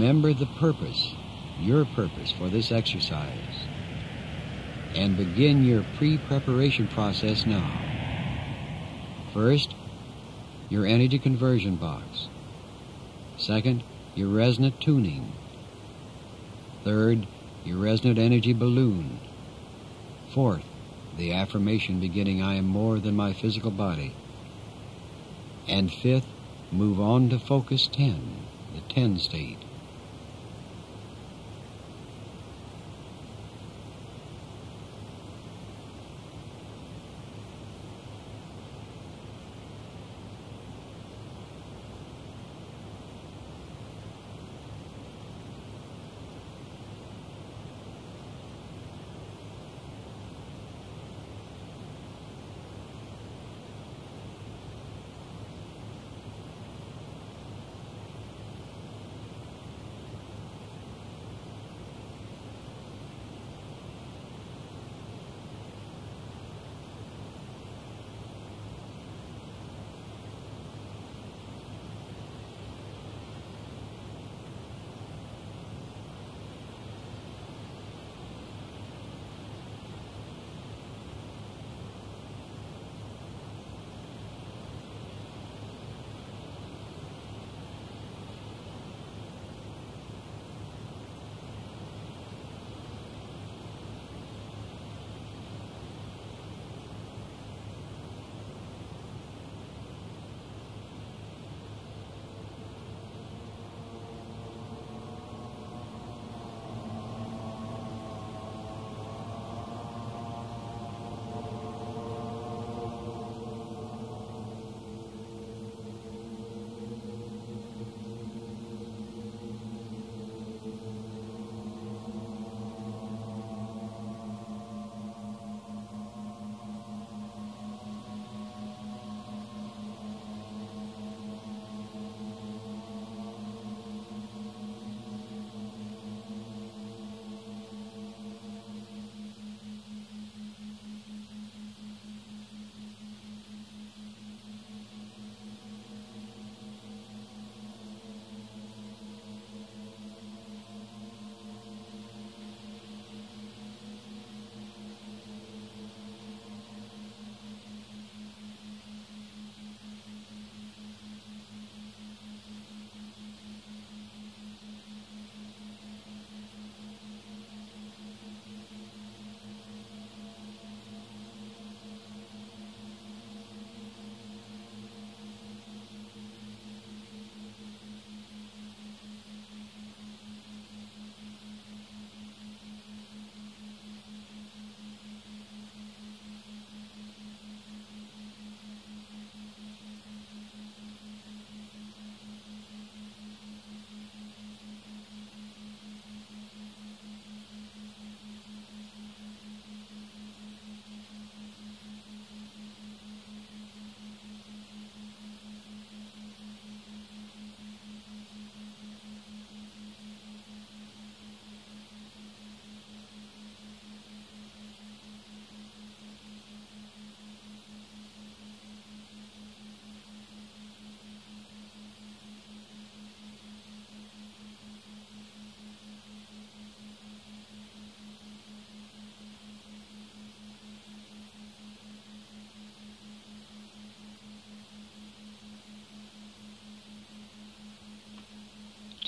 remember the purpose, your purpose for this exercise, and begin your pre-preparation process now. First, your energy conversion box. Second, your resonant tuning. Third, your resonant energy balloon. Fourth, the affirmation beginning, I am more than my physical body. And fifth, move on to focus 10, the 10 state.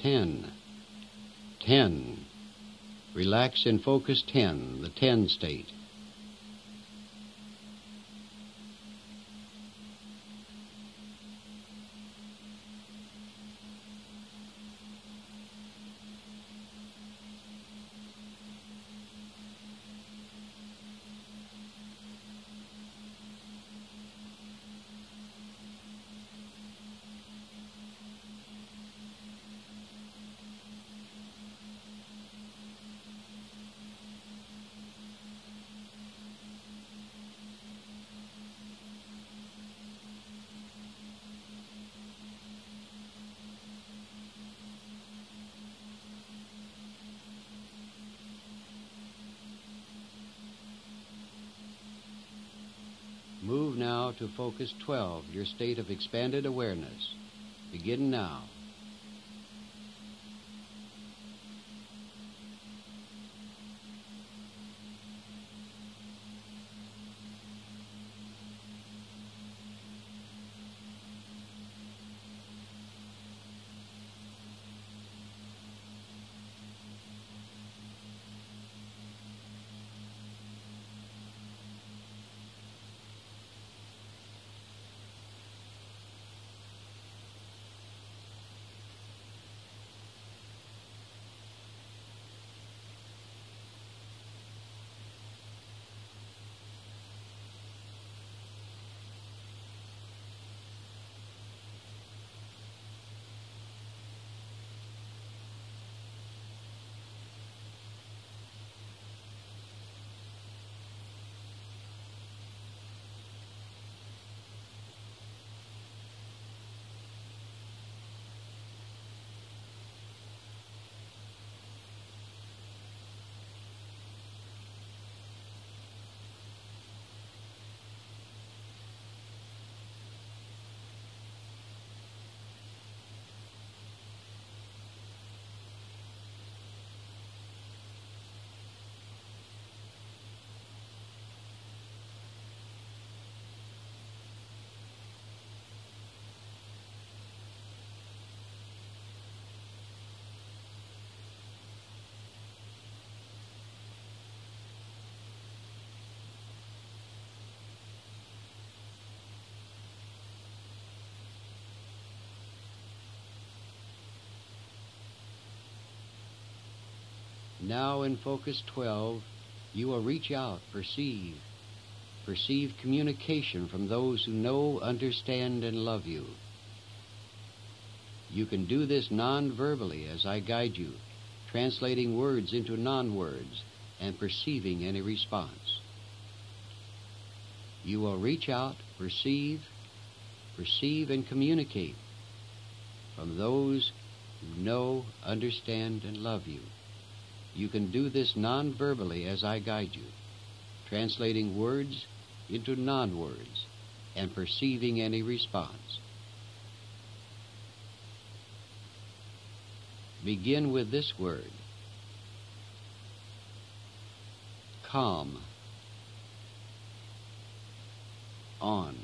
Ten. Ten. Relax and focus ten, the ten state. Move now to focus 12, your state of expanded awareness. Begin now. Now in focus 12, you will reach out, perceive, perceive communication from those who know, understand, and love you. You can do this non-verbally as I guide you, translating words into non-words and perceiving any response. You will reach out, perceive, perceive and communicate from those who know, understand, and love you. You can do this non-verbally as I guide you, translating words into non-words and perceiving any response. Begin with this word. Calm. On.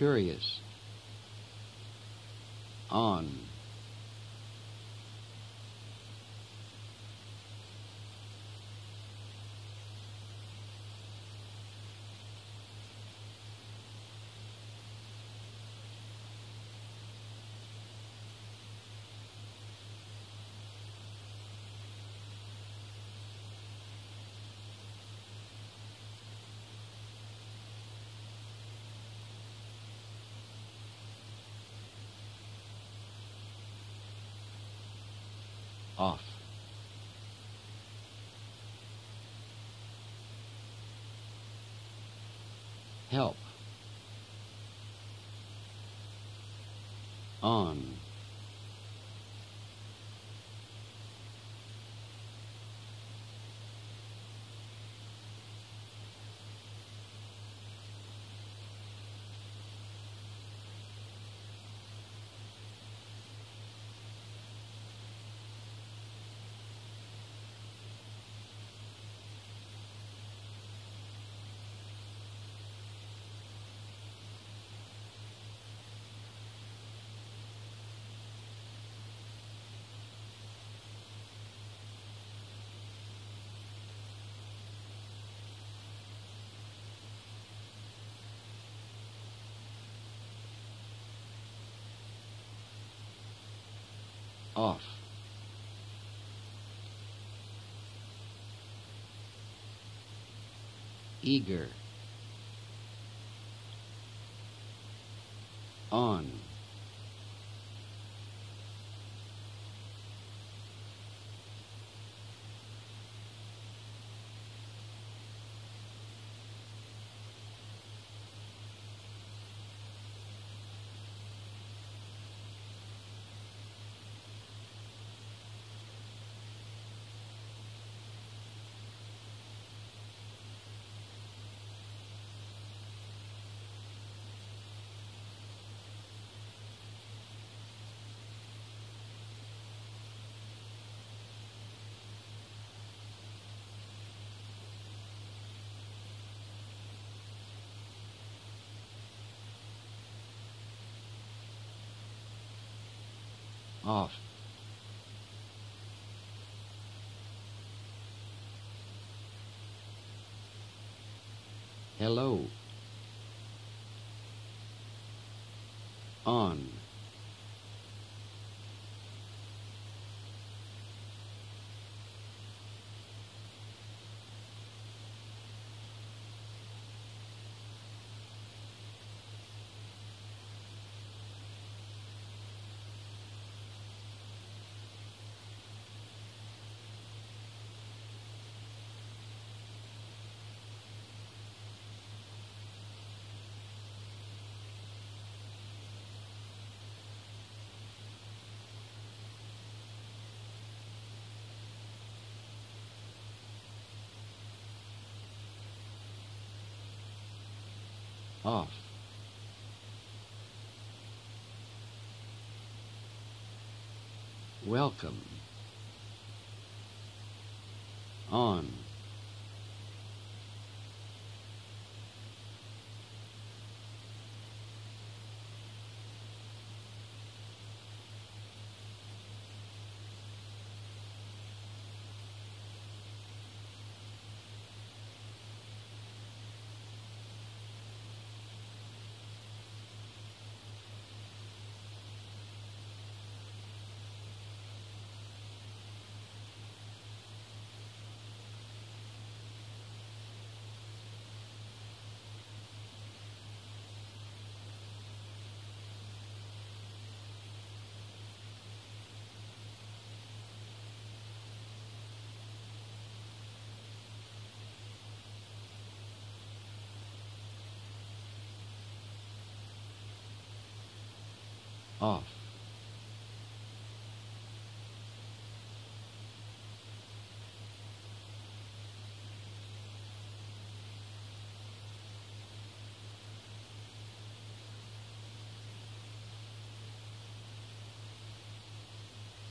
Curious. On. Off. Help. On. Off. Eager. On. Off. Hello. On. Off. Welcome. On. Off.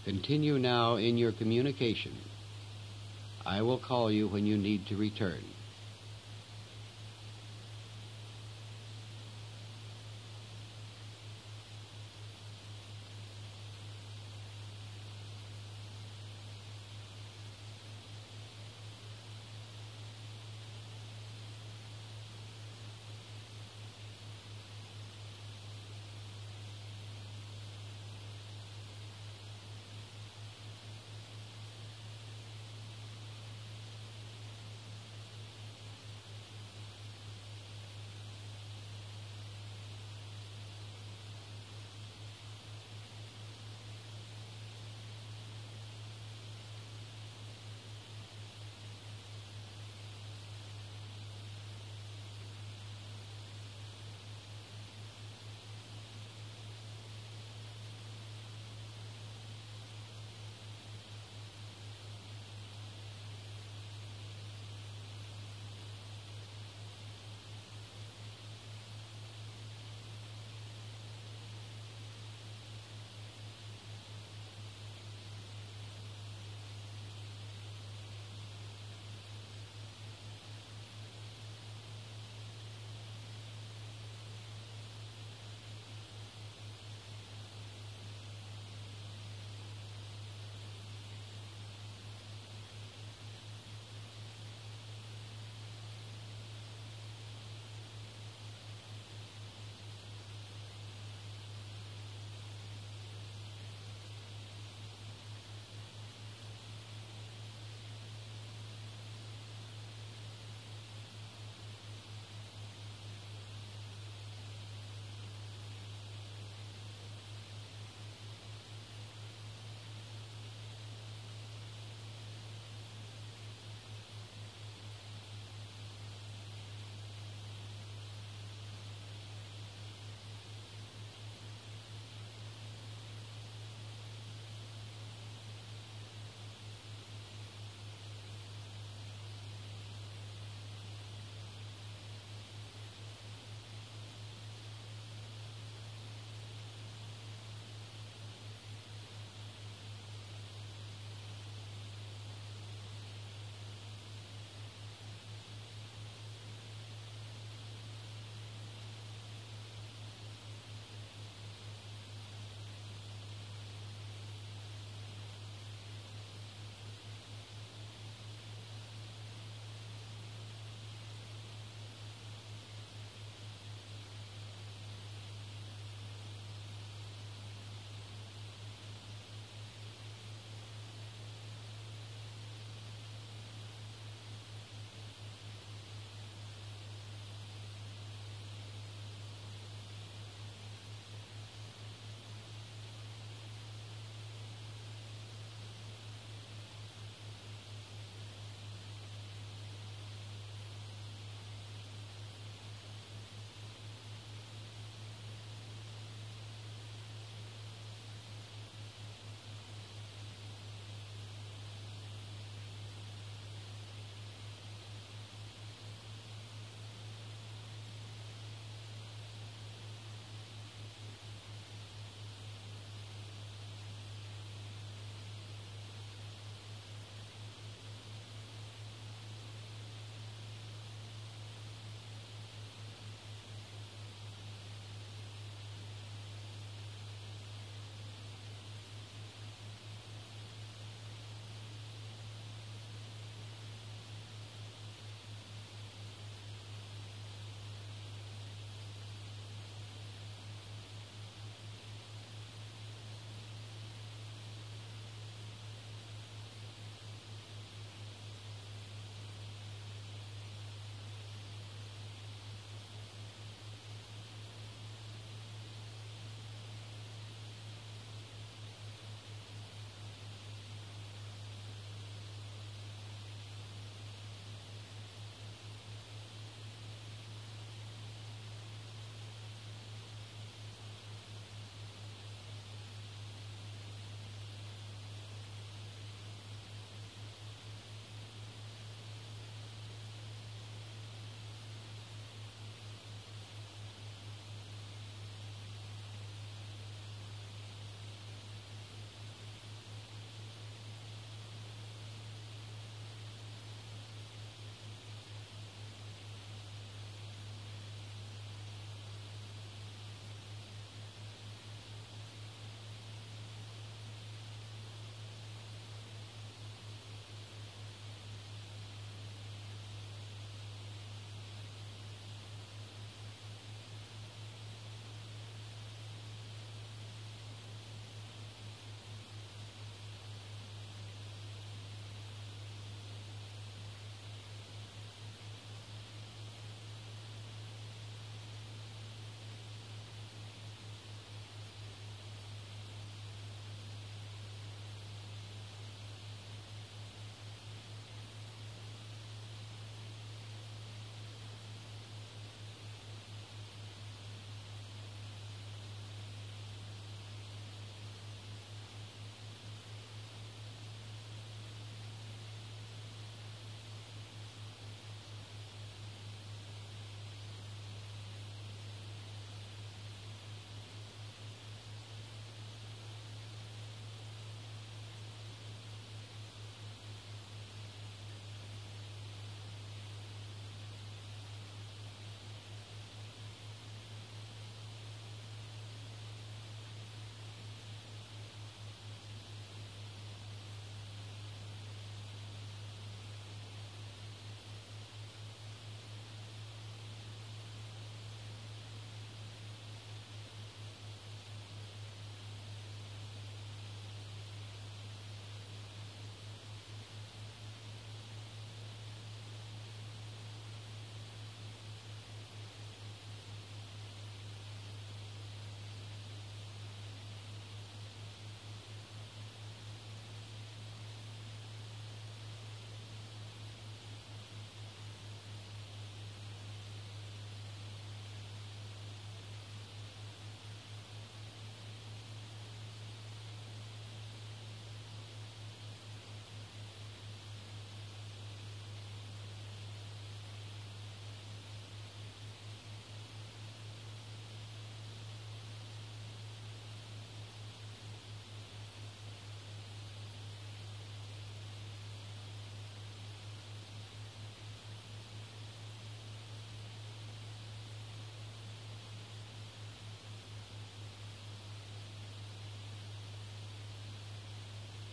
Continue now in your communication. I will call you when you need to return.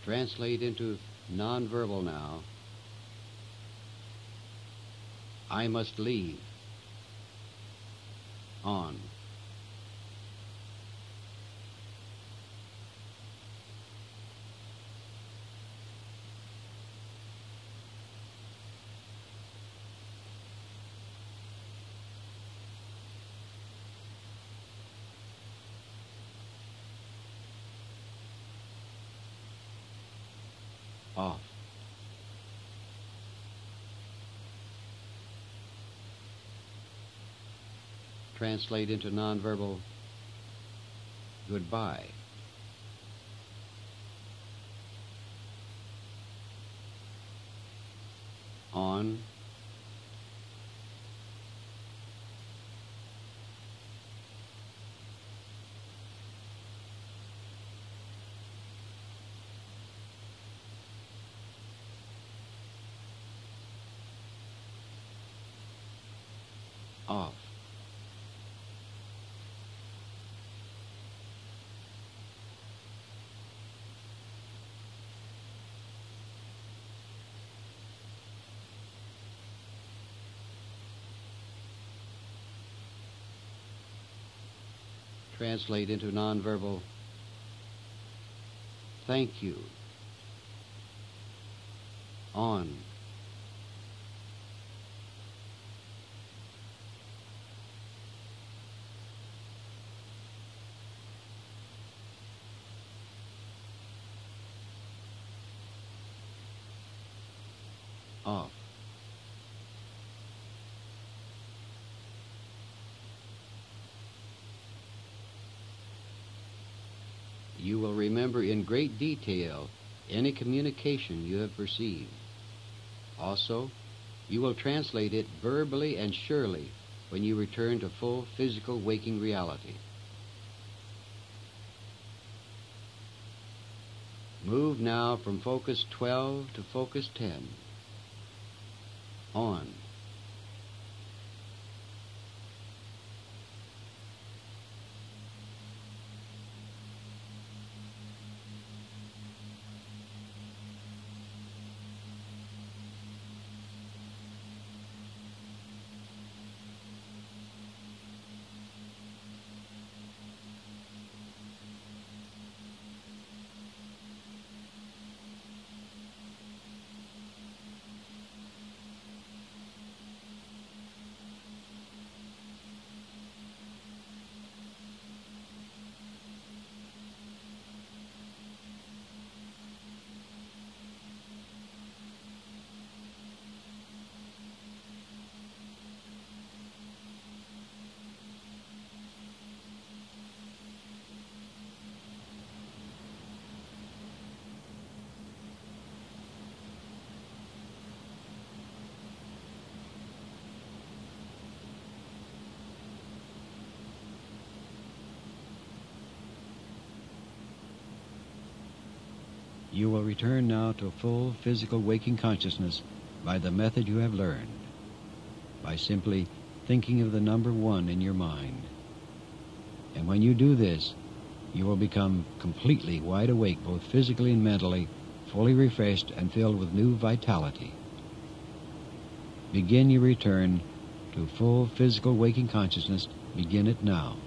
Translate into nonverbal now. I must leave. On. Off. Translate into nonverbal goodbye. On. off. Translate into nonverbal thank you. On. off. You will remember in great detail any communication you have received. Also, you will translate it verbally and surely when you return to full physical waking reality. Move now from focus 12 to focus 10 on. You will return now to full physical waking consciousness by the method you have learned, by simply thinking of the number one in your mind. And when you do this, you will become completely wide awake, both physically and mentally, fully refreshed and filled with new vitality. Begin your return to full physical waking consciousness. Begin it now.